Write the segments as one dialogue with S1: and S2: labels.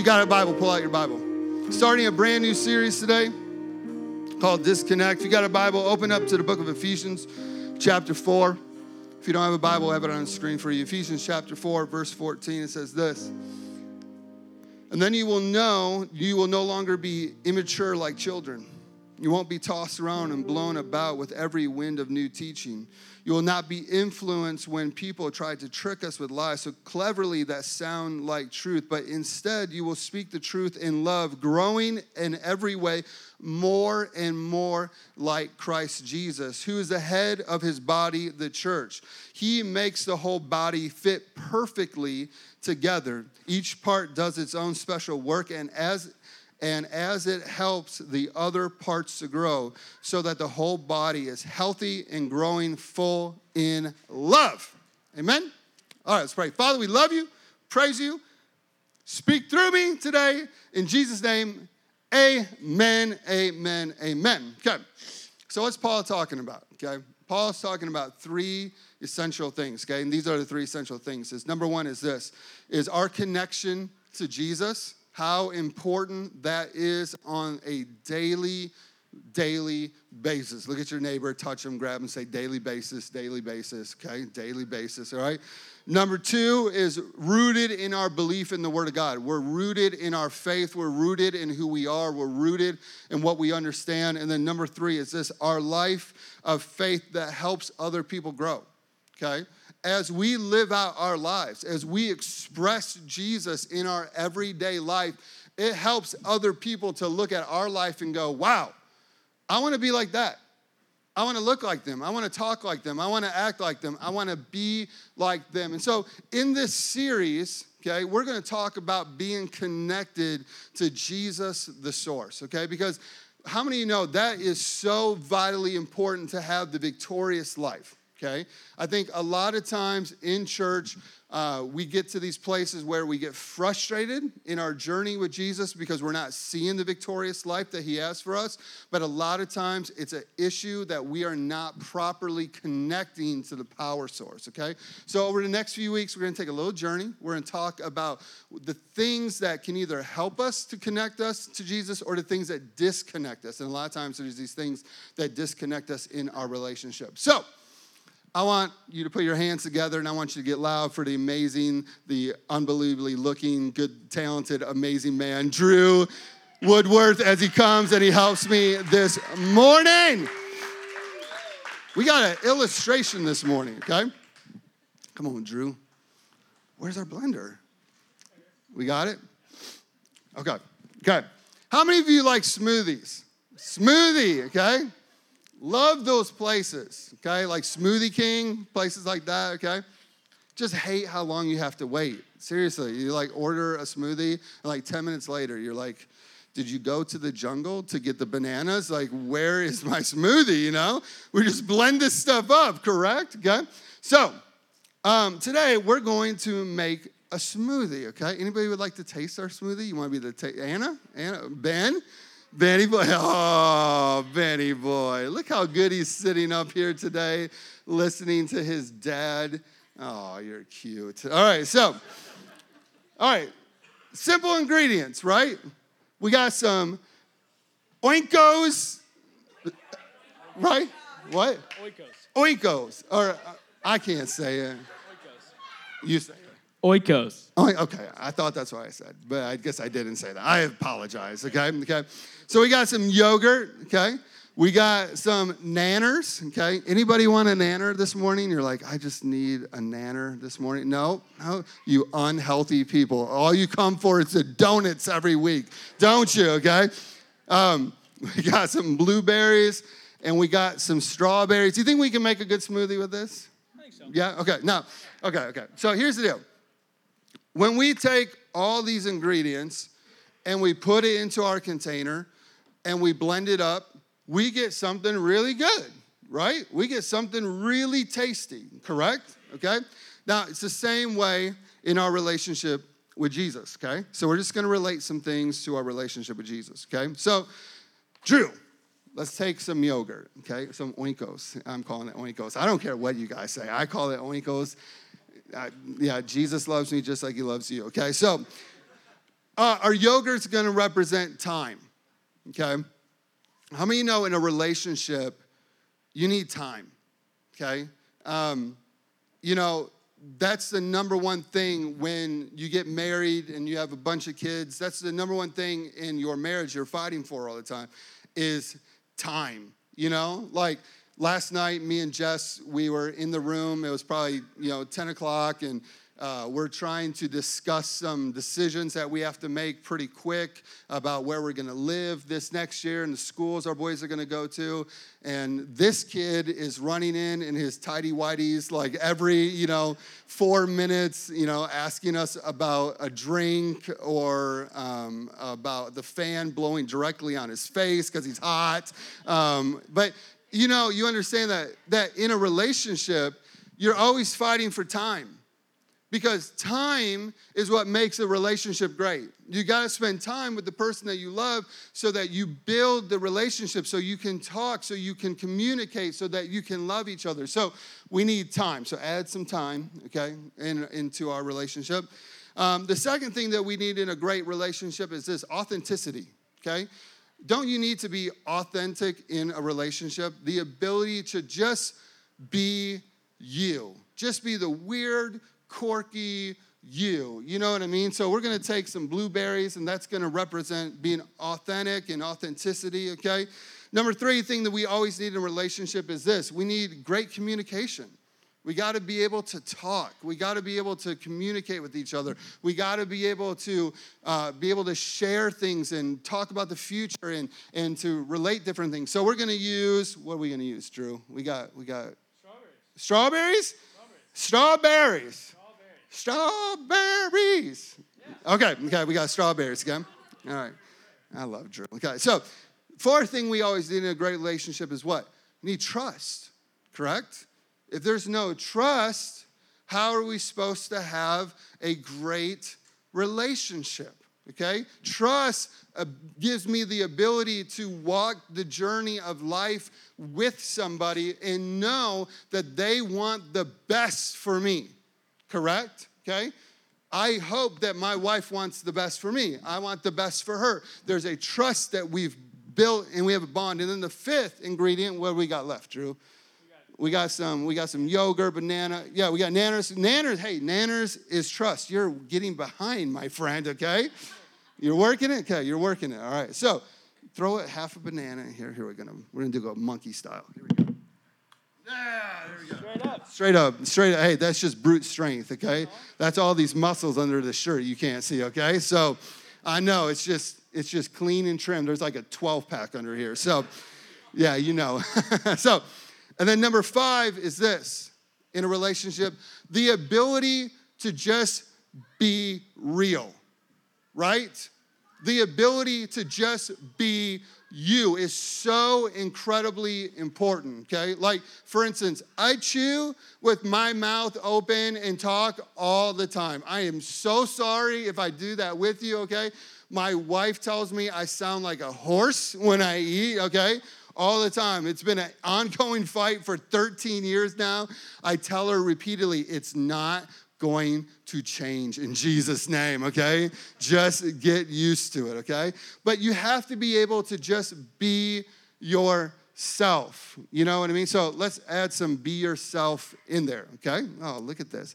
S1: you got a Bible, pull out your Bible. Starting a brand new series today called Disconnect. If you got a Bible, open up to the book of Ephesians, chapter 4. If you don't have a Bible, I have it on the screen for you. Ephesians chapter 4, verse 14, it says this. And then you will know you will no longer be immature like children. You won't be tossed around and blown about with every wind of new teaching. You will not be influenced when people try to trick us with lies so cleverly that sound like truth, but instead you will speak the truth in love, growing in every way more and more like Christ Jesus, who is the head of his body, the church. He makes the whole body fit perfectly together. Each part does its own special work, and as and as it helps the other parts to grow, so that the whole body is healthy and growing full in love. Amen? All right, let's pray. Father, we love you, praise you. Speak through me today. In Jesus' name, amen, amen, amen. Okay, so what's Paul talking about? Okay, Paul's talking about three essential things, okay? And these are the three essential things. Is number one is this is our connection to Jesus how important that is on a daily, daily basis. Look at your neighbor, touch them, grab him, say daily basis, daily basis, okay? Daily basis, all right? Number two is rooted in our belief in the Word of God. We're rooted in our faith. We're rooted in who we are. We're rooted in what we understand. And then number three is this our life of faith that helps other people grow, okay? As we live out our lives, as we express Jesus in our everyday life, it helps other people to look at our life and go, wow, I want to be like that. I want to look like them. I want to talk like them. I want to act like them. I want to be like them. And so, in this series, okay, we're going to talk about being connected to Jesus, the source, okay? Because how many of you know that is so vitally important to have the victorious life? Okay? I think a lot of times in church, uh, we get to these places where we get frustrated in our journey with Jesus because we're not seeing the victorious life that He has for us. But a lot of times it's an issue that we are not properly connecting to the power source, okay? So, over the next few weeks, we're gonna take a little journey. We're gonna talk about the things that can either help us to connect us to Jesus or the things that disconnect us. And a lot of times there's these things that disconnect us in our relationship. So, I want you to put your hands together and I want you to get loud for the amazing, the unbelievably looking, good, talented, amazing man, Drew Woodworth, as he comes and he helps me this morning. We got an illustration this morning, okay? Come on, Drew. Where's our blender? We got it? Okay, okay. How many of you like smoothies? Smoothie, okay? Love those places, okay? Like Smoothie King, places like that, okay? Just hate how long you have to wait. Seriously, you like order a smoothie, and like 10 minutes later, you're like, did you go to the jungle to get the bananas? Like, where is my smoothie? You know, we just blend this stuff up, correct? Okay. So, um, today we're going to make a smoothie. Okay. Anybody would like to taste our smoothie? You want to be the ta- Anna? Anna? Ben? Benny boy, oh, Benny boy. Look how good he's sitting up here today listening to his dad. Oh, you're cute. All right, so, all right, simple ingredients, right? We got some oinkos, right? What?
S2: Oikos.
S1: Oinkos, or uh, I can't say it.
S2: Oikos.
S1: You say it.
S2: Oikos.
S1: Oh, okay, I thought that's what I said, but I guess I didn't say that. I apologize, okay? Okay. So we got some yogurt, okay? We got some nanners, okay? Anybody want a nanner this morning? You're like, I just need a nanner this morning. No, no, you unhealthy people. All you come for is the donuts every week, don't you, okay? Um, we got some blueberries and we got some strawberries. Do you think we can make a good smoothie with this?
S2: I think so.
S1: Yeah, okay, no, okay, okay. So here's the deal. When we take all these ingredients and we put it into our container and we blend it up, we get something really good, right? We get something really tasty, correct? Okay? Now, it's the same way in our relationship with Jesus, okay? So we're just gonna relate some things to our relationship with Jesus, okay? So, Drew, let's take some yogurt, okay? Some oinkos. I'm calling it oinkos. I don't care what you guys say. I call it oinkos. Uh, yeah, Jesus loves me just like he loves you, okay? So, Uh, our yogurt's gonna represent time, okay? How many know in a relationship, you need time, okay? Um, you know, that's the number one thing when you get married and you have a bunch of kids. That's the number one thing in your marriage you're fighting for all the time is time. You know, like last night, me and Jess, we were in the room. It was probably, you know, 10 o'clock, and uh, we're trying to discuss some decisions that we have to make pretty quick about where we're going to live this next year and the schools our boys are going to go to. And this kid is running in in his tidy whities like every, you know, four minutes, you know, asking us about a drink or um, about the fan blowing directly on his face because he's hot. Um, but you know, you understand that that in a relationship, you're always fighting for time because time is what makes a relationship great. You got to spend time with the person that you love so that you build the relationship, so you can talk, so you can communicate, so that you can love each other. So we need time. So add some time, okay, in, into our relationship. Um, the second thing that we need in a great relationship is this authenticity, okay? Don't you need to be authentic in a relationship? The ability to just be you, just be the weird, quirky you. You know what I mean? So we're to take some blueberries, and that's to represent being authentic and authenticity, okay? Number three thing that we always need in a relationship is this we need great communication. We got to be able to talk. We got to be able to communicate with each other. We got to be able to uh, be able to share things and talk about the future and, and to relate different things. So we're going to use what are we going to use, Drew? We got we got strawberries. Strawberries. Strawberries. strawberries. Strawberries. Yeah. Okay, okay, we got strawberries again. All right. I love Drew. Okay, so fourth thing we always need in a great relationship is what? We need trust, correct? If there's no trust, how are we supposed to have a great relationship? Okay? Trust uh, gives me the ability to walk the journey of life with somebody and know that they want the best for me correct? Okay? I hope that my wife wants the best for me. I want the best for her. There's a trust that we've built and we have a bond. And then the fifth ingredient, what we got left, Drew? We got some, we got some yogurt, banana. Yeah, we got nanners. Nanners, hey, nanners is trust. You're getting behind, my friend, okay? You're working it? Okay, you're working it. All right. So throw it half a banana in here. Here we're gonna we're gonna do go monkey style. Here we go. Yeah, there we go. Straight up. Straight up. Straight up. Hey, that's just brute strength, okay? That's all these muscles under the shirt you can't see, okay? So I know it's just it's just clean and trim. There's like a 12 pack under here. So yeah, you know. so and then number 5 is this in a relationship, the ability to just be real. Right? The ability to just be you is so incredibly important, okay? Like, for instance, I chew with my mouth open and talk all the time. I am so sorry if I do that with you, okay? My wife tells me I sound like a horse when I eat, okay? All the time. It's been an ongoing fight for 13 years now. I tell her repeatedly, it's not going to change in Jesus' name, okay? Just get used to it, okay? But you have to be able to just be yourself. You know what I mean? So let's add some be yourself in there, okay? Oh, look at this.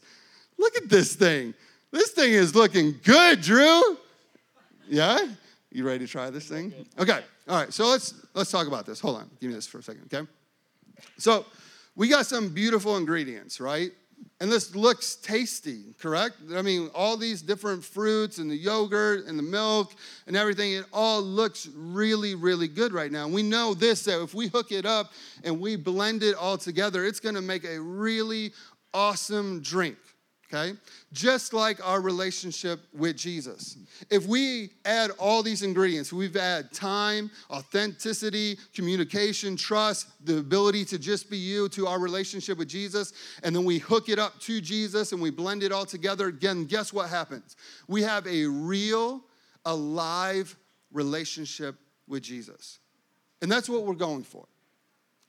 S1: Look at this thing. This thing is looking good, Drew. Yeah? You ready to try this thing? Okay. All right. So let's let's talk about this. Hold on. Give me this for a second, okay? So, we got some beautiful ingredients, right? And this looks tasty, correct? I mean, all these different fruits and the yogurt and the milk and everything, it all looks really, really good right now. We know this that if we hook it up and we blend it all together, it's gonna make a really awesome drink okay? Just like our relationship with Jesus. If we add all these ingredients, we've added time, authenticity, communication, trust, the ability to just be you to our relationship with Jesus, and then we hook it up to Jesus and we blend it all together, again, guess what happens? We have a real, alive relationship with Jesus. And that's what we're going for.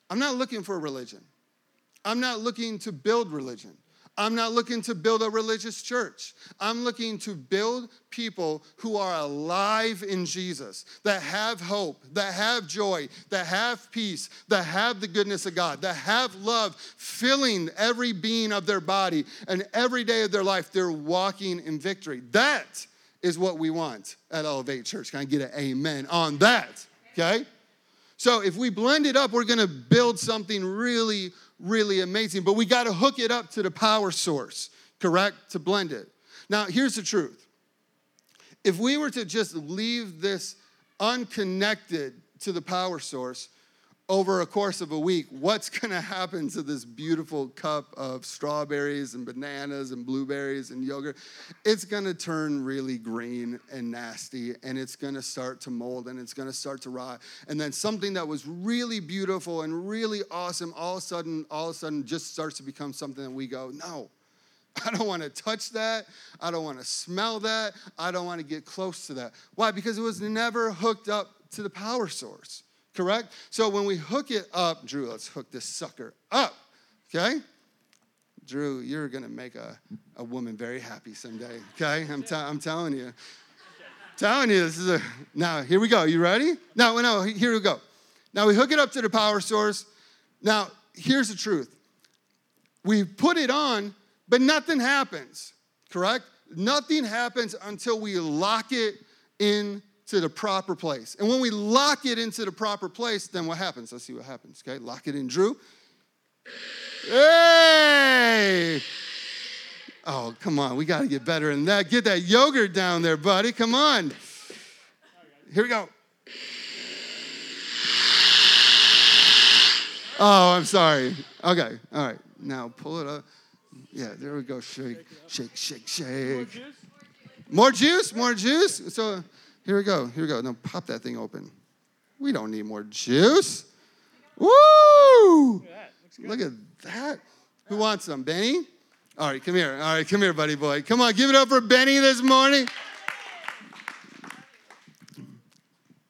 S1: I'm not looking for religion. I'm not looking to build religion. I'm not looking to build a religious church. I'm looking to build people who are alive in Jesus, that have hope, that have joy, that have peace, that have the goodness of God, that have love filling every being of their body, and every day of their life, they're walking in victory. That is what we want at Elevate Church. Can I get an amen on that? Okay? So if we blend it up, we're gonna build something really, really amazing, but we gotta hook it up to the power source, correct? To blend it. Now, here's the truth. If we were to just leave this unconnected to the power source, over a course of a week, what's going to happen to this beautiful cup of strawberries and bananas and blueberries and yogurt? It's going to turn really green and nasty, and it's going to start to mold and it's going to start to rot. And then something that was really beautiful and really awesome, all of a sudden, all of a sudden, just starts to become something that we go, no. I don't want to touch that. I don't want to smell that. I don't want to get close to that. Why? Because it was never hooked up to the power source correct? So when we hook it up, Drew, let's hook this sucker up, okay? Drew, you're gonna make a, a woman very happy someday, okay? I'm, t- I'm telling you. telling you, this is a, now here we go. You ready? No, no, here we go. Now we hook it up to the power source. Now, here's the truth. We put it on, but nothing happens, correct? Nothing happens until we lock it in to the proper place. And when we lock it into the proper place, then what happens? Let's see what happens. Okay, lock it in, Drew. Hey! Oh, come on. We got to get better than that. Get that yogurt down there, buddy. Come on. Here we go. Oh, I'm sorry. Okay, all right. Now pull it up. Yeah, there we go. Shake, shake, shake, shake. More juice? More juice? More juice? So here we go. Here we go. Now pop that thing open. We don't need more juice. Woo! Look at that. Who wants some? Benny? All right, come here. All right, come here, buddy boy. Come on, give it up for Benny this morning.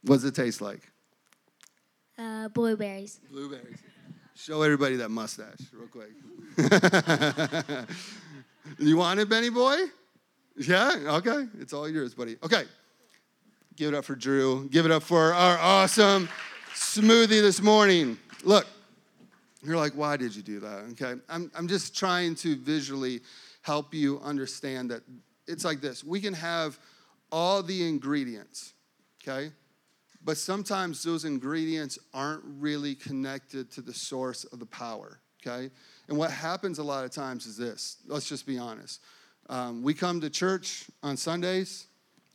S1: What's it taste like?
S3: Uh, blueberries.
S1: Blueberries. Show everybody that mustache real quick. you want it, Benny boy? Yeah? Okay. It's all yours, buddy. Okay. Give it up for Drew. Give it up for our awesome smoothie this morning. Look, you're like, why did you do that? Okay. I'm, I'm just trying to visually help you understand that it's like this we can have all the ingredients, okay? But sometimes those ingredients aren't really connected to the source of the power, okay? And what happens a lot of times is this let's just be honest. Um, we come to church on Sundays,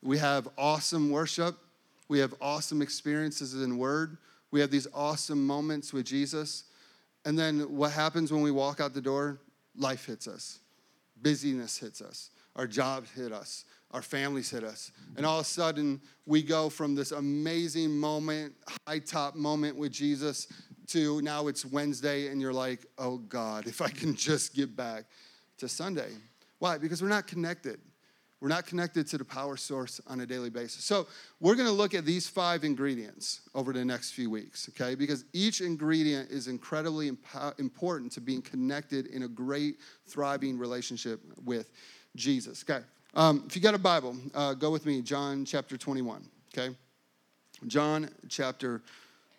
S1: we have awesome worship. We have awesome experiences in Word. We have these awesome moments with Jesus. And then what happens when we walk out the door? Life hits us, busyness hits us, our jobs hit us, our families hit us. And all of a sudden, we go from this amazing moment, high top moment with Jesus, to now it's Wednesday, and you're like, oh God, if I can just get back to Sunday. Why? Because we're not connected. We're not connected to the power source on a daily basis. So, we're gonna look at these five ingredients over the next few weeks, okay? Because each ingredient is incredibly impo- important to being connected in a great, thriving relationship with Jesus, okay? Um, if you got a Bible, uh, go with me, John chapter 21, okay? John chapter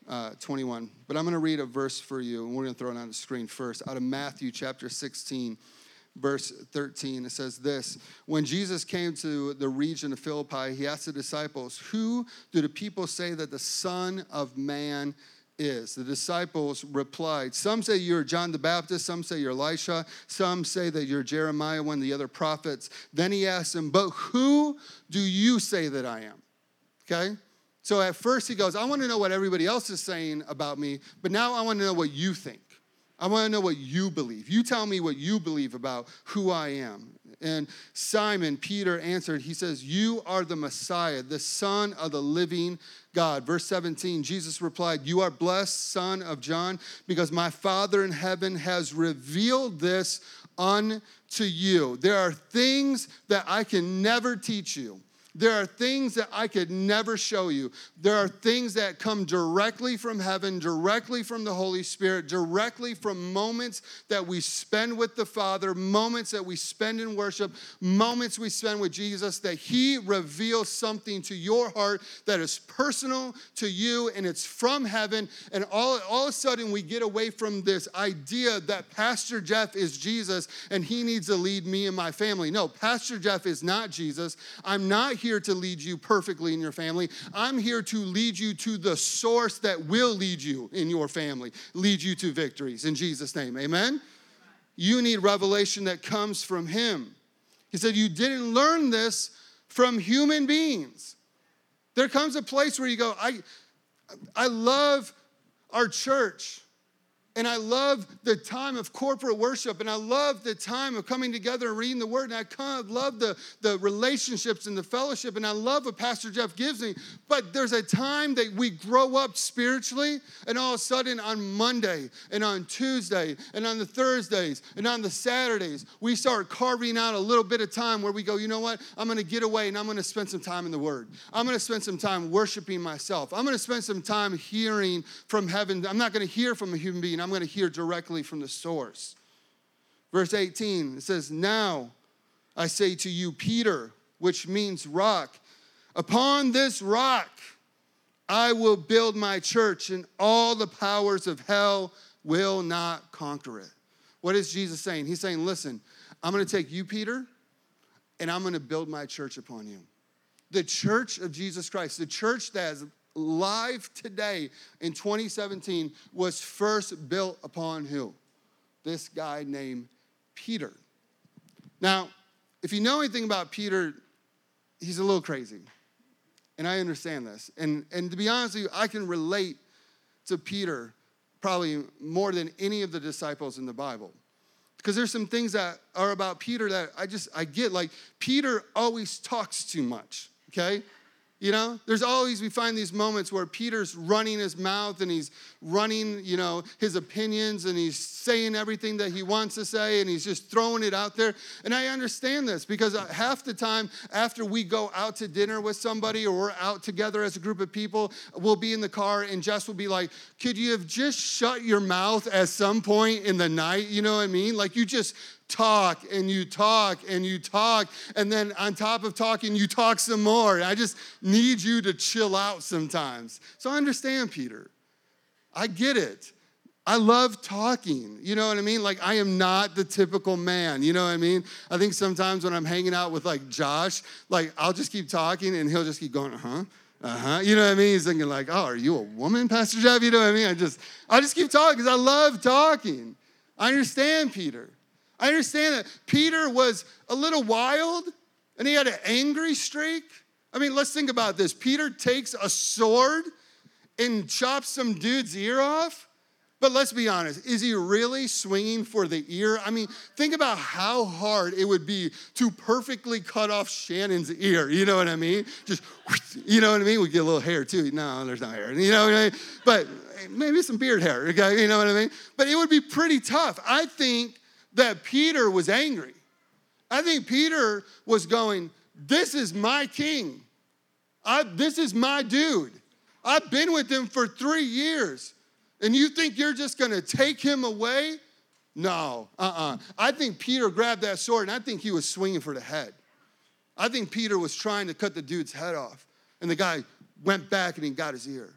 S1: uh, 21. But I'm gonna read a verse for you, and we're gonna throw it on the screen first, out of Matthew chapter 16 verse 13. It says this When Jesus came to the region of Philippi, he asked the disciples, Who do the people say that the Son of Man is? The disciples replied, Some say you're John the Baptist, some say you're Elisha, some say that you're Jeremiah, one of the other prophets. Then he asked them, But who do you say that I am? Okay? So at first he goes, I want to know what everybody else is saying about me, but now I want to know what you think. I want to know what you believe. You tell me what you believe about who I am. And Simon Peter answered, He says, You are the Messiah, the Son of the living God. Verse 17, Jesus replied, You are blessed, son of John, because my Father in heaven has revealed this unto you. There are things that I can never teach you. There are things that I could never show you. There are things that come directly from heaven, directly from the Holy Spirit, directly from moments that we spend with the Father, moments that we spend in worship, moments we spend with Jesus, that He reveals something to your heart that is personal to you and it's from heaven. And all, all of a sudden, we get away from this idea that Pastor Jeff is Jesus and he needs to lead me and my family. No, Pastor Jeff is not Jesus. I'm not here to lead you perfectly in your family. I'm here to lead you to the source that will lead you in your family, lead you to victories. In Jesus' name, amen? You need revelation that comes from Him. He said, You didn't learn this from human beings. There comes a place where you go, I, I love our church. And I love the time of corporate worship, and I love the time of coming together and reading the word, and I kind of love the, the relationships and the fellowship, and I love what Pastor Jeff gives me. But there's a time that we grow up spiritually, and all of a sudden on Monday, and on Tuesday, and on the Thursdays, and on the Saturdays, we start carving out a little bit of time where we go, you know what? I'm gonna get away and I'm gonna spend some time in the Word. I'm gonna spend some time worshiping myself. I'm gonna spend some time hearing from heaven. I'm not gonna hear from a human being. I'm going to hear directly from the source. Verse 18, it says, Now I say to you, Peter, which means rock, upon this rock I will build my church, and all the powers of hell will not conquer it. What is Jesus saying? He's saying, Listen, I'm going to take you, Peter, and I'm going to build my church upon you. The church of Jesus Christ, the church that live today in 2017 was first built upon who? This guy named Peter. Now, if you know anything about Peter, he's a little crazy. And I understand this. And, and to be honest with you, I can relate to Peter probably more than any of the disciples in the Bible. Because there's some things that are about Peter that I just, I get. Like, Peter always talks too much, okay? You know, there's always, we find these moments where Peter's running his mouth and he's running, you know, his opinions and he's saying everything that he wants to say and he's just throwing it out there. And I understand this because uh, half the time after we go out to dinner with somebody or we're out together as a group of people, we'll be in the car and Jess will be like, Could you have just shut your mouth at some point in the night? You know what I mean? Like you just talk and you talk and you talk. And then on top of talking, you talk some more. I just need you to chill out sometimes. So I understand, Peter. I get it. I love talking. You know what I mean? Like, I am not the typical man. You know what I mean? I think sometimes when I'm hanging out with like Josh, like, I'll just keep talking and he'll just keep going, uh huh. Uh huh. You know what I mean? He's thinking like, "Oh, are you a woman, Pastor Jeff?" You know what I mean? I just, I just keep talking because I love talking. I understand Peter. I understand that Peter was a little wild and he had an angry streak. I mean, let's think about this. Peter takes a sword and chops some dude's ear off. But let's be honest, is he really swinging for the ear? I mean, think about how hard it would be to perfectly cut off Shannon's ear. You know what I mean? Just, you know what I mean? We get a little hair too. No, there's no hair. You know what I mean? But maybe some beard hair, okay? You know what I mean? But it would be pretty tough. I think that Peter was angry. I think Peter was going, This is my king. I, this is my dude. I've been with him for three years. And you think you're just gonna take him away? No, uh uh-uh. uh I think Peter grabbed that sword and I think he was swinging for the head. I think Peter was trying to cut the dude's head off. And the guy went back and he got his ear.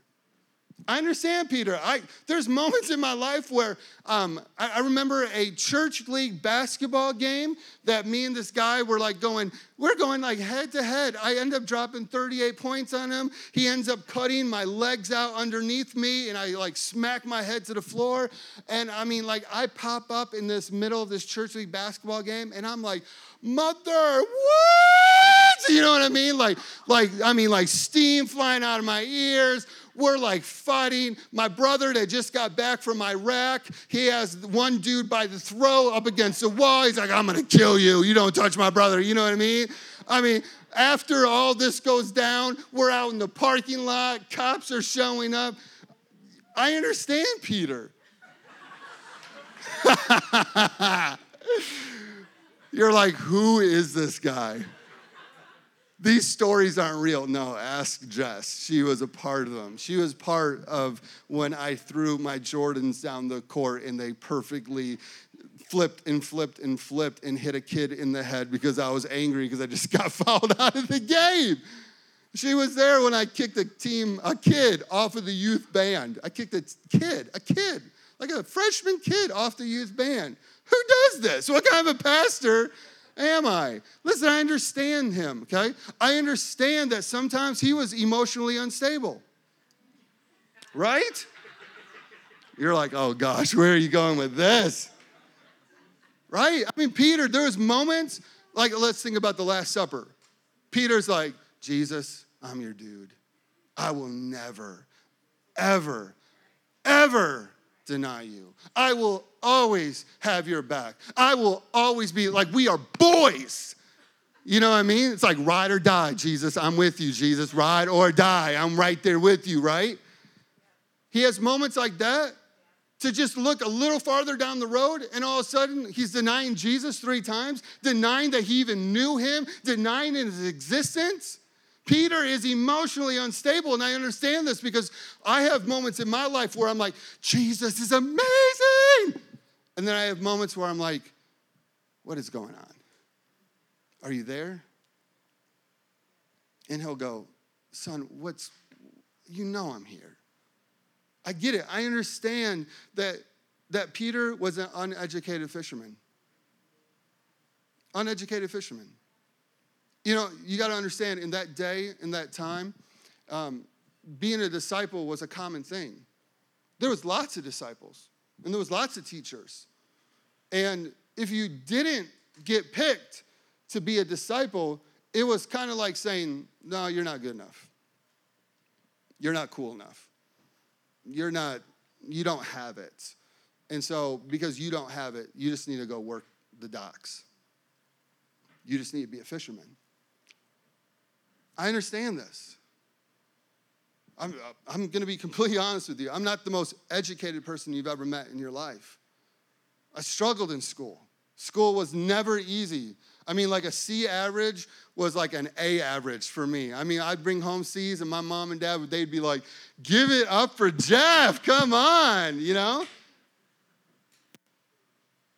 S1: I understand, Peter. I, there's moments in my life where um, I, I, remember a church league basketball game that me and this guy were like going, we're going like head to head. I end up dropping 38 points on him. He ends up cutting my legs out underneath me, and I like smack my head to the floor. And I mean, like, I pop up in this middle of this church league basketball game, and I'm like, mother, what? You know what I mean? Like, like, I mean, like steam flying out of my ears we're like fighting. My brother that just got back from Iraq, he has one dude by the throat up against the wall. He's like, I'm gonna kill you. You don't touch my brother. You know what I mean? I mean, after all this goes down, we're out in the parking lot, cops are showing up. I understand Peter. You're like, who is this guy? These stories aren't real. No, ask Jess. She was a part of them. She was part of when I threw my Jordans down the court and they perfectly flipped and flipped and flipped and hit a kid in the head because I was angry because I just got fouled out of the game. She was there when I kicked a team, a kid off of the youth band. I kicked a kid, a kid, like a freshman kid off the youth band. Who does this? What kind of a pastor am I? Listen, I understand him, okay? I understand that sometimes he was emotionally unstable. Right? You're like, oh gosh, where are you going with this? Right? I mean, Peter, there was moments, like let's think about the Last Supper. Peter's like, Jesus, I'm your dude. I will never, ever, ever deny you. I will always have your back. I will always be like, we are boys. You know what I mean? It's like ride or die, Jesus. I'm with you, Jesus. Ride or die. I'm right there with you, right? He has moments like that to just look a little farther down the road and all of a sudden he's denying Jesus three times, denying that he even knew him, denying his existence. Peter is emotionally unstable, and I understand this because I have moments in my life where I'm like, Jesus is amazing. And then I have moments where I'm like, what is going on? Are you there? And he'll go, Son, what's, you know I'm here. I get it. I understand that, that Peter was an uneducated fisherman. Uneducated fisherman. You know, you got to understand in that day, in that time, um, being a disciple was a common thing. There was lots of disciples, and there was lots of teachers. And if you didn't get picked to be a disciple, it was kind of like saying, No, you're not good enough. You're not cool enough. You're not, you don't have it. And so, because you don't have it, you just need to go work the docks. You just need to be a fisherman. I understand this. I'm, I'm going to be completely honest with you. I'm not the most educated person you've ever met in your life. I struggled in school. School was never easy. I mean, like a C average was like an A average for me. I mean, I'd bring home C's, and my mom and dad, would they'd be like, give it up for Jeff, come on, you know?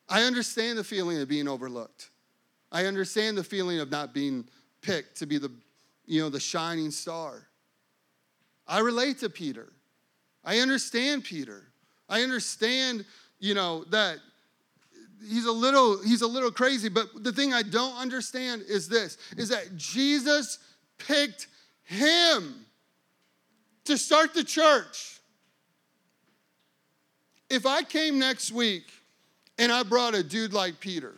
S1: I understand the feeling of being overlooked. I understand the feeling of not being picked to be the you know, the shining star. I relate to Peter. I understand Peter. I understand, you know, that he's a little he's a little crazy, but the thing I don't understand is this is that Jesus picked him to start the church. If I came next week and I brought a dude like Peter,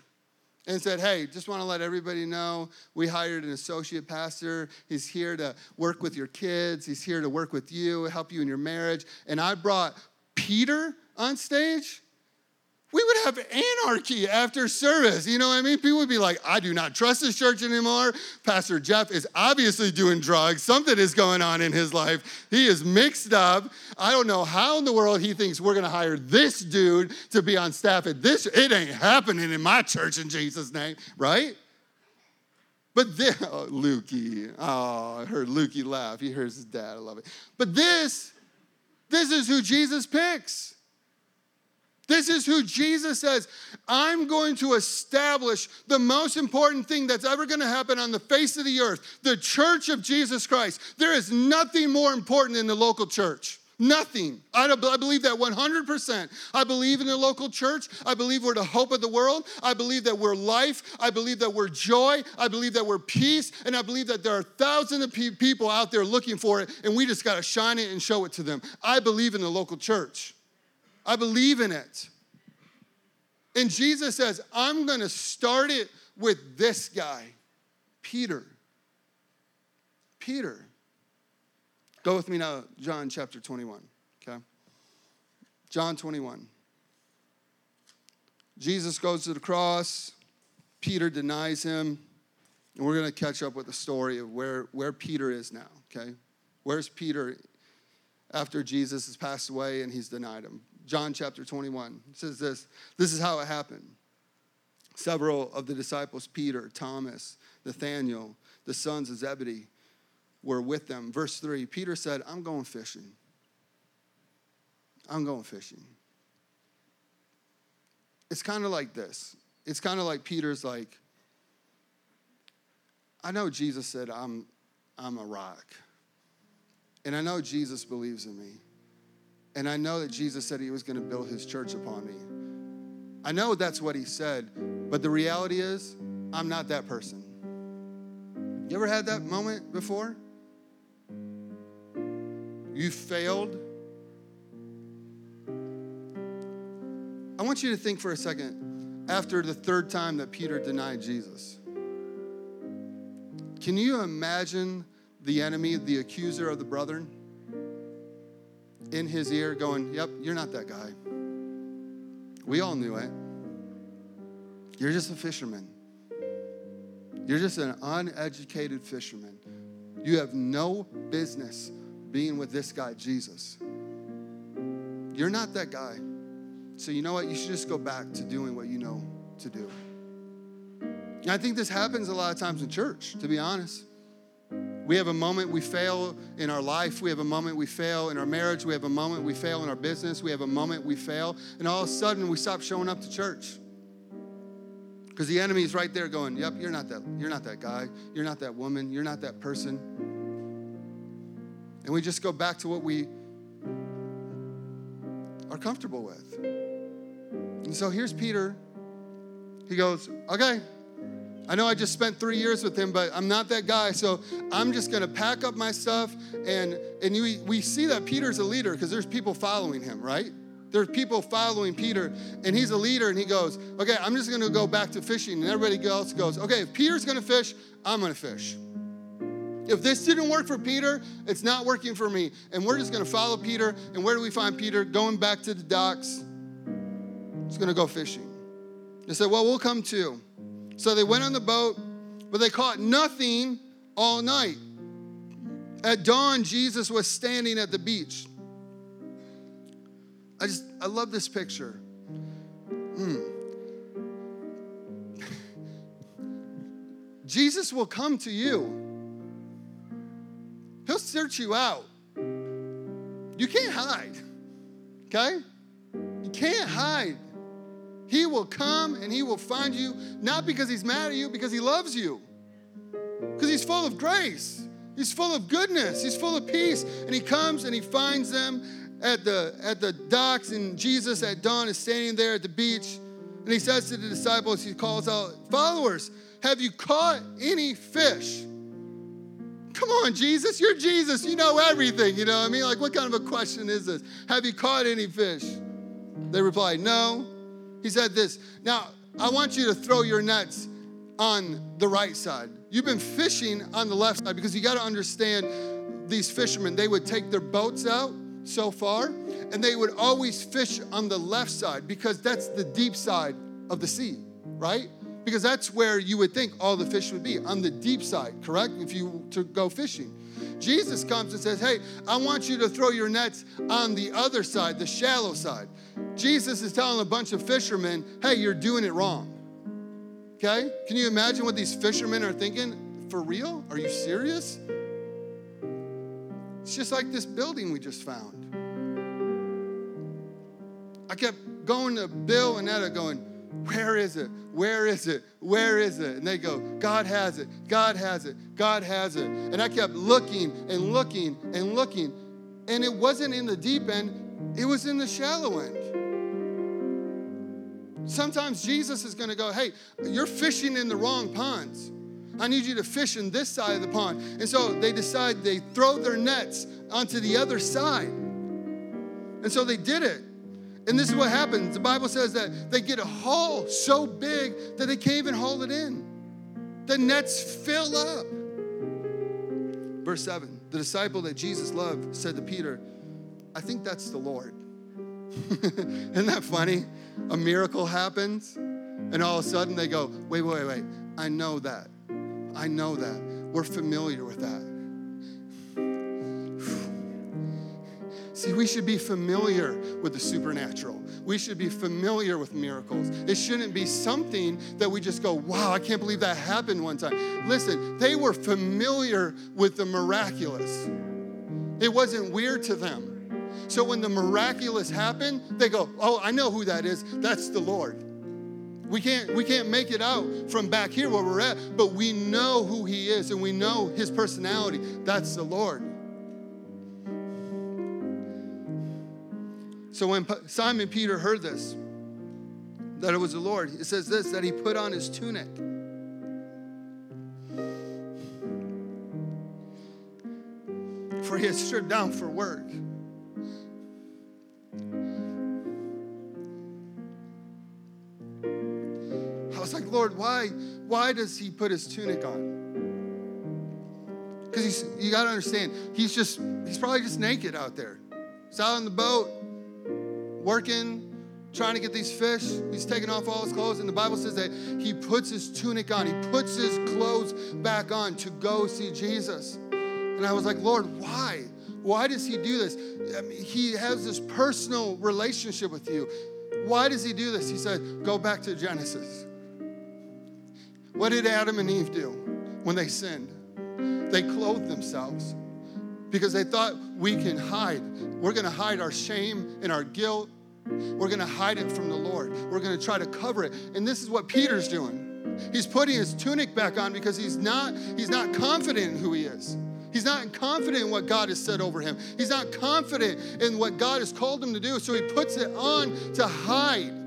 S1: and said, Hey, just want to let everybody know we hired an associate pastor. He's here to work with your kids, he's here to work with you, help you in your marriage. And I brought Peter on stage we would have anarchy after service. You know what I mean? People would be like, I do not trust this church anymore. Pastor Jeff is obviously doing drugs. Something is going on in his life. He is mixed up. I don't know how in the world he thinks we're going to hire this dude to be on staff at this. It ain't happening in my church in Jesus' name, right? But this, oh, Lukey, oh, I heard Lukey laugh. He hears his dad. I love it. But this, this is who Jesus picks. This is who Jesus says, I'm going to establish the most important thing that's ever going to happen on the face of the earth the church of Jesus Christ. There is nothing more important than the local church. Nothing. I, I, believe that 100%. I believe in the local church. I believe we're the hope of the world. I believe that we're life. I believe that we're joy. I believe that we're peace. And I believe that there are thousands of pe- people out there looking for it, and we just got to shine it and show it to them. I believe in the local church. I believe in it. And Jesus says, I'm going to start it with this guy, Peter. Peter. Go with me now, John chapter 21, okay? John 21. Jesus goes to the cross, Peter denies him, and we're going to catch up with the story of where, where Peter is now, okay? Where's Peter after Jesus has passed away and he's denied him? John chapter 21 it says this this is how it happened. Several of the disciples, Peter, Thomas, Nathaniel, the sons of Zebedee were with them. Verse 3 Peter said, I'm going fishing. I'm going fishing. It's kind of like this. It's kind of like Peter's like, I know Jesus said, I'm, I'm a rock. And I know Jesus believes in me. And I know that Jesus said he was going to build his church upon me. I know that's what he said, but the reality is, I'm not that person. You ever had that moment before? You failed. I want you to think for a second after the third time that Peter denied Jesus. Can you imagine the enemy, the accuser of the brethren, in his ear going, Yep, you're not that guy. We all knew it. You're just a fisherman. You're just an uneducated fisherman. You have no business being with this guy, Jesus. You're not that guy. So, you know what? You should just go back to doing what you know to do. And I think this happens a lot of times in church, to be honest. We have a moment we fail in our life. We have a moment we fail in our marriage. We have a moment we fail in our business. We have a moment we fail. And all of a sudden, we stop showing up to church. Because the enemy is right there going, Yep, you're not that, you're not that guy. You're not that woman. You're not that person. And we just go back to what we are comfortable with. And so here's Peter. He goes, Okay, I know I just spent three years with him, but I'm not that guy. So I'm just going to pack up my stuff. And, and we, we see that Peter's a leader because there's people following him, right? There's people following Peter, and he's a leader, and he goes, Okay, I'm just going to go back to fishing. And everybody else goes, Okay, if Peter's going to fish, I'm going to fish. If this didn't work for Peter, it's not working for me. And we're just going to follow Peter. And where do we find Peter? Going back to the docks. He's going to go fishing. They said, Well, we'll come too. So they went on the boat, but they caught nothing all night. At dawn, Jesus was standing at the beach. I just, I love this picture. Hmm. Jesus will come to you. He'll search you out. You can't hide, okay? You can't hide. He will come and he will find you, not because he's mad at you, because he loves you. Because he's full of grace, he's full of goodness, he's full of peace. And he comes and he finds them at the, at the docks, and Jesus at dawn is standing there at the beach. And he says to the disciples, he calls out, Followers, have you caught any fish? Come on, Jesus, you're Jesus. You know everything. You know what I mean? Like, what kind of a question is this? Have you caught any fish? They replied, No. He said this Now, I want you to throw your nets on the right side. You've been fishing on the left side because you got to understand these fishermen, they would take their boats out so far and they would always fish on the left side because that's the deep side of the sea, right? Because that's where you would think all the fish would be on the deep side, correct? If you to go fishing. Jesus comes and says, Hey, I want you to throw your nets on the other side, the shallow side. Jesus is telling a bunch of fishermen, Hey, you're doing it wrong. Okay? Can you imagine what these fishermen are thinking? For real? Are you serious? It's just like this building we just found. I kept going to Bill and Etta going, Where is it? Where is it? Where is it? And they go, God has it. God has it. God has it. And I kept looking and looking and looking. And it wasn't in the deep end, it was in the shallow end. Sometimes Jesus is going to go, Hey, you're fishing in the wrong ponds. I need you to fish in this side of the pond. And so they decide they throw their nets onto the other side. And so they did it. And this is what happens. The Bible says that they get a haul so big that they can't even haul it in. The nets fill up. Verse 7 The disciple that Jesus loved said to Peter, I think that's the Lord. Isn't that funny? A miracle happens, and all of a sudden they go, Wait, wait, wait. I know that. I know that. We're familiar with that. See, we should be familiar with the supernatural. we should be familiar with miracles. It shouldn't be something that we just go, wow, I can't believe that happened one time. Listen, they were familiar with the miraculous, it wasn't weird to them. So when the miraculous happened, they go, oh, I know who that is. That's the Lord. We can't, we can't make it out from back here where we're at, but we know who he is and we know his personality. That's the Lord. So when Simon Peter heard this, that it was the Lord, it says this that he put on his tunic. For he had stripped down for work. I was like, Lord, why, why does he put his tunic on? Because you gotta understand, he's just he's probably just naked out there. He's out on the boat, working, trying to get these fish. He's taking off all his clothes, and the Bible says that he puts his tunic on, he puts his clothes back on to go see Jesus. And I was like, Lord, why? Why does he do this? I mean, he has this personal relationship with you. Why does he do this? He said, Go back to Genesis. What did Adam and Eve do when they sinned? They clothed themselves because they thought we can hide. We're going to hide our shame and our guilt. We're going to hide it from the Lord. We're going to try to cover it. And this is what Peter's doing. He's putting his tunic back on because he's not he's not confident in who he is. He's not confident in what God has said over him. He's not confident in what God has called him to do. So he puts it on to hide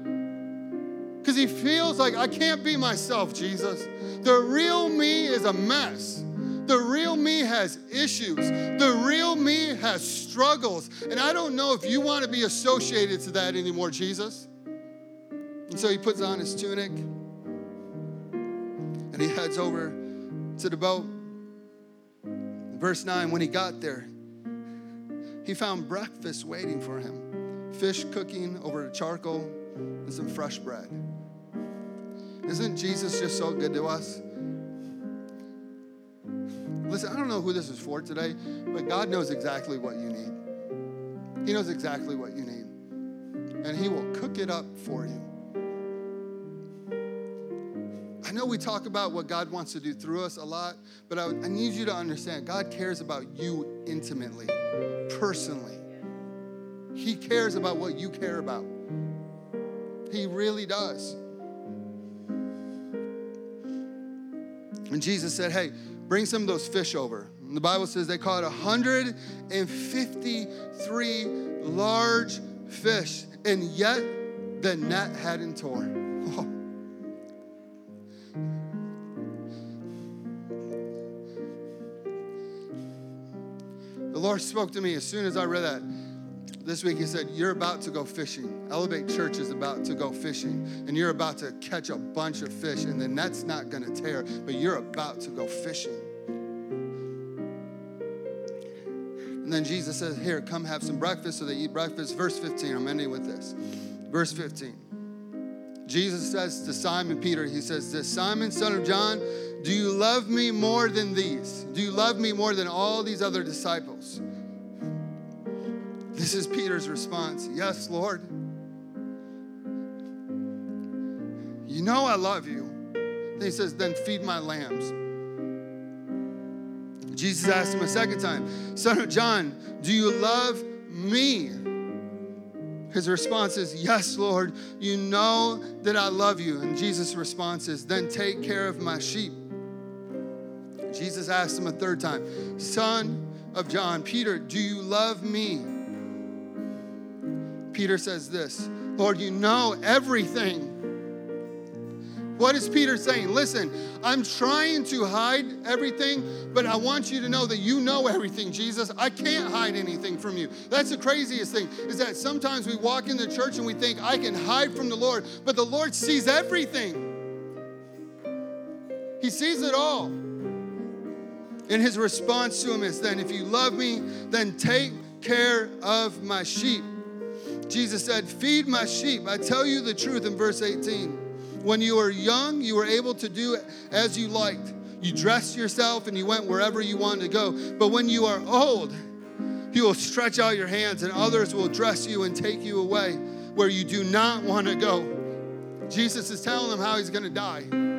S1: because he feels like, I can't be myself, Jesus. The real me is a mess. The real me has issues. The real me has struggles. And I don't know if you want to be associated to that anymore, Jesus. And so he puts on his tunic and he heads over to the boat. Verse 9 when he got there, he found breakfast waiting for him fish cooking over charcoal and some fresh bread. Isn't Jesus just so good to us? Listen, I don't know who this is for today, but God knows exactly what you need. He knows exactly what you need. And He will cook it up for you. I know we talk about what God wants to do through us a lot, but I, I need you to understand God cares about you intimately, personally. He cares about what you care about. He really does. And Jesus said, Hey, bring some of those fish over. And the Bible says they caught 153 large fish, and yet the net hadn't torn. The Lord spoke to me as soon as I read that this week he said you're about to go fishing. Elevate church is about to go fishing and you're about to catch a bunch of fish and the net's not going to tear but you're about to go fishing. And then jesus says here come have some breakfast so they eat breakfast. Verse 15 i'm ending with this. Verse 15 jesus says to simon peter he says this simon son of john do you love me more than these? Do you love me more than all these other disciples this is Peter's response Yes, Lord. You know I love you. Then he says, Then feed my lambs. Jesus asked him a second time, Son of John, do you love me? His response is, Yes, Lord, you know that I love you. And Jesus' response is, Then take care of my sheep. Jesus asked him a third time, Son of John, Peter, do you love me? Peter says this Lord, you know everything. What is Peter saying? Listen, I'm trying to hide everything, but I want you to know that you know everything, Jesus. I can't hide anything from you. That's the craziest thing, is that sometimes we walk in the church and we think, I can hide from the Lord, but the Lord sees everything. He sees it all. And his response to him is then, if you love me, then take care of my sheep. Jesus said, Feed my sheep. I tell you the truth in verse 18. When you were young, you were able to do as you liked. You dressed yourself and you went wherever you wanted to go. But when you are old, you will stretch out your hands and others will dress you and take you away where you do not want to go. Jesus is telling them how he's going to die.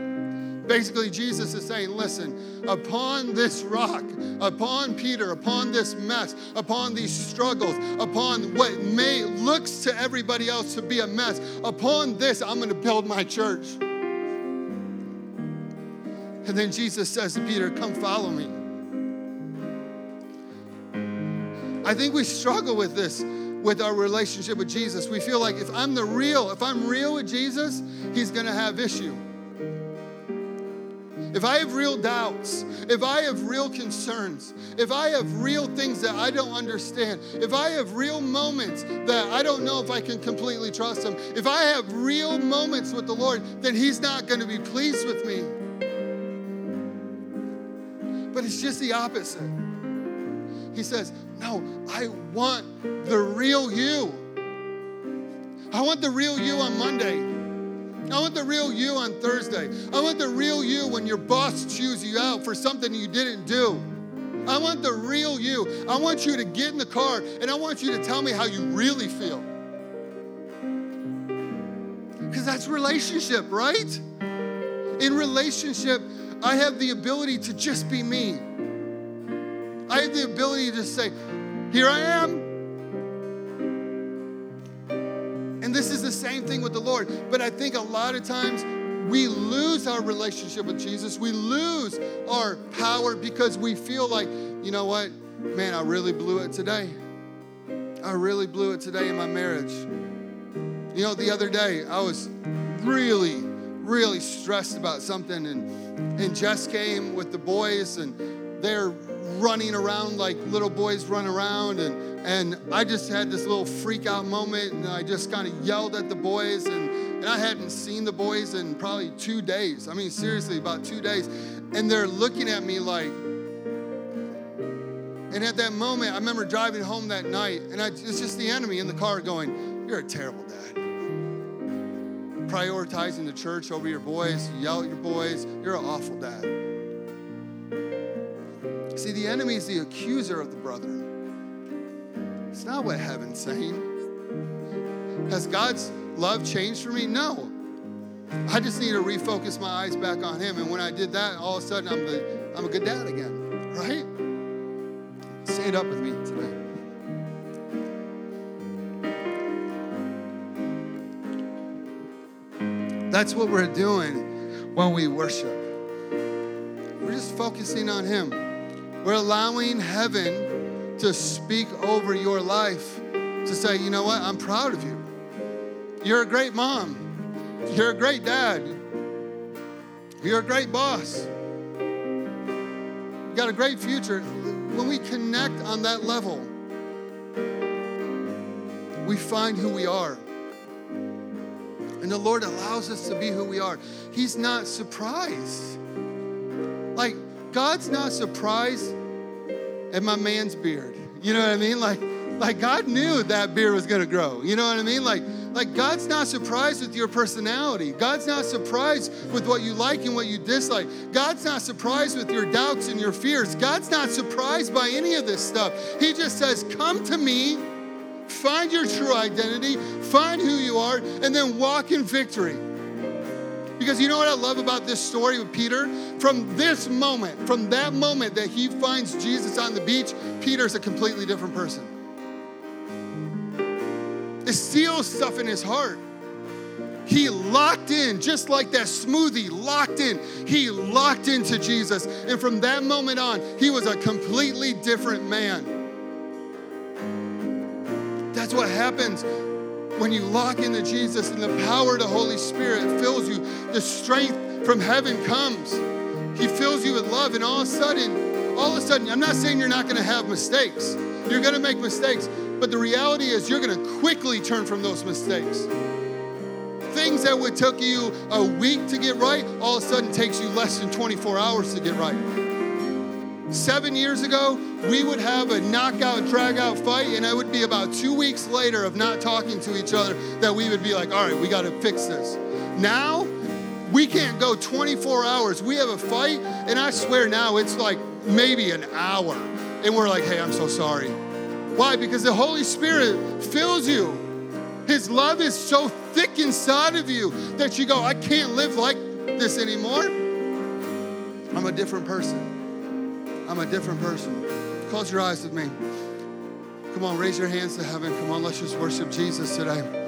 S1: Basically, Jesus is saying, listen, upon this rock, upon Peter, upon this mess, upon these struggles, upon what may looks to everybody else to be a mess, upon this, I'm going to build my church. And then Jesus says to Peter, Come follow me. I think we struggle with this with our relationship with Jesus. We feel like if I'm the real, if I'm real with Jesus, he's going to have issue. If I have real doubts, if I have real concerns, if I have real things that I don't understand, if I have real moments that I don't know if I can completely trust Him, if I have real moments with the Lord, then He's not going to be pleased with me. But it's just the opposite. He says, No, I want the real you. I want the real you on Monday. I want the real you on Thursday. I want the real you when your boss chews you out for something you didn't do. I want the real you. I want you to get in the car and I want you to tell me how you really feel. Because that's relationship, right? In relationship, I have the ability to just be me. I have the ability to say, Here I am. This is the same thing with the Lord. But I think a lot of times we lose our relationship with Jesus. We lose our power because we feel like, you know what? Man, I really blew it today. I really blew it today in my marriage. You know, the other day I was really, really stressed about something, and, and Jess came with the boys, and they're running around like little boys run around and and I just had this little freak out moment and I just kind of yelled at the boys and and I hadn't seen the boys in probably 2 days. I mean seriously about 2 days and they're looking at me like and at that moment I remember driving home that night and I, it's just the enemy in the car going, "You're a terrible dad." Prioritizing the church over your boys, yell at your boys, you're an awful dad. See, the enemy is the accuser of the brethren. It's not what heaven's saying. Has God's love changed for me? No. I just need to refocus my eyes back on Him. And when I did that, all of a sudden I'm, the, I'm a good dad again, right? Say it up with me today. That's what we're doing when we worship. We're just focusing on Him. We're allowing heaven to speak over your life, to say, you know what, I'm proud of you. You're a great mom. You're a great dad. You're a great boss. You got a great future. When we connect on that level, we find who we are. And the Lord allows us to be who we are. He's not surprised. God's not surprised at my man's beard. You know what I mean? Like, like God knew that beard was gonna grow. You know what I mean? Like, like God's not surprised with your personality. God's not surprised with what you like and what you dislike. God's not surprised with your doubts and your fears. God's not surprised by any of this stuff. He just says, Come to me, find your true identity, find who you are, and then walk in victory. Because you know what I love about this story with Peter? From this moment, from that moment that he finds Jesus on the beach, Peter's a completely different person. It seals stuff in his heart. He locked in, just like that smoothie, locked in. He locked into Jesus. And from that moment on, he was a completely different man. That's what happens when you lock into Jesus and the power of the Holy Spirit fills you. The strength from heaven comes. He fills you with love, and all of a sudden, all of a sudden, I'm not saying you're not going to have mistakes. You're going to make mistakes, but the reality is you're going to quickly turn from those mistakes. Things that would took you a week to get right, all of a sudden takes you less than 24 hours to get right. Seven years ago, we would have a knockout, drag out fight, and it would be about two weeks later of not talking to each other that we would be like, all right, we got to fix this. Now, we can't go 24 hours. We have a fight, and I swear now it's like maybe an hour. And we're like, hey, I'm so sorry. Why? Because the Holy Spirit fills you. His love is so thick inside of you that you go, I can't live like this anymore. I'm a different person. I'm a different person. Close your eyes with me. Come on, raise your hands to heaven. Come on, let's just worship Jesus today.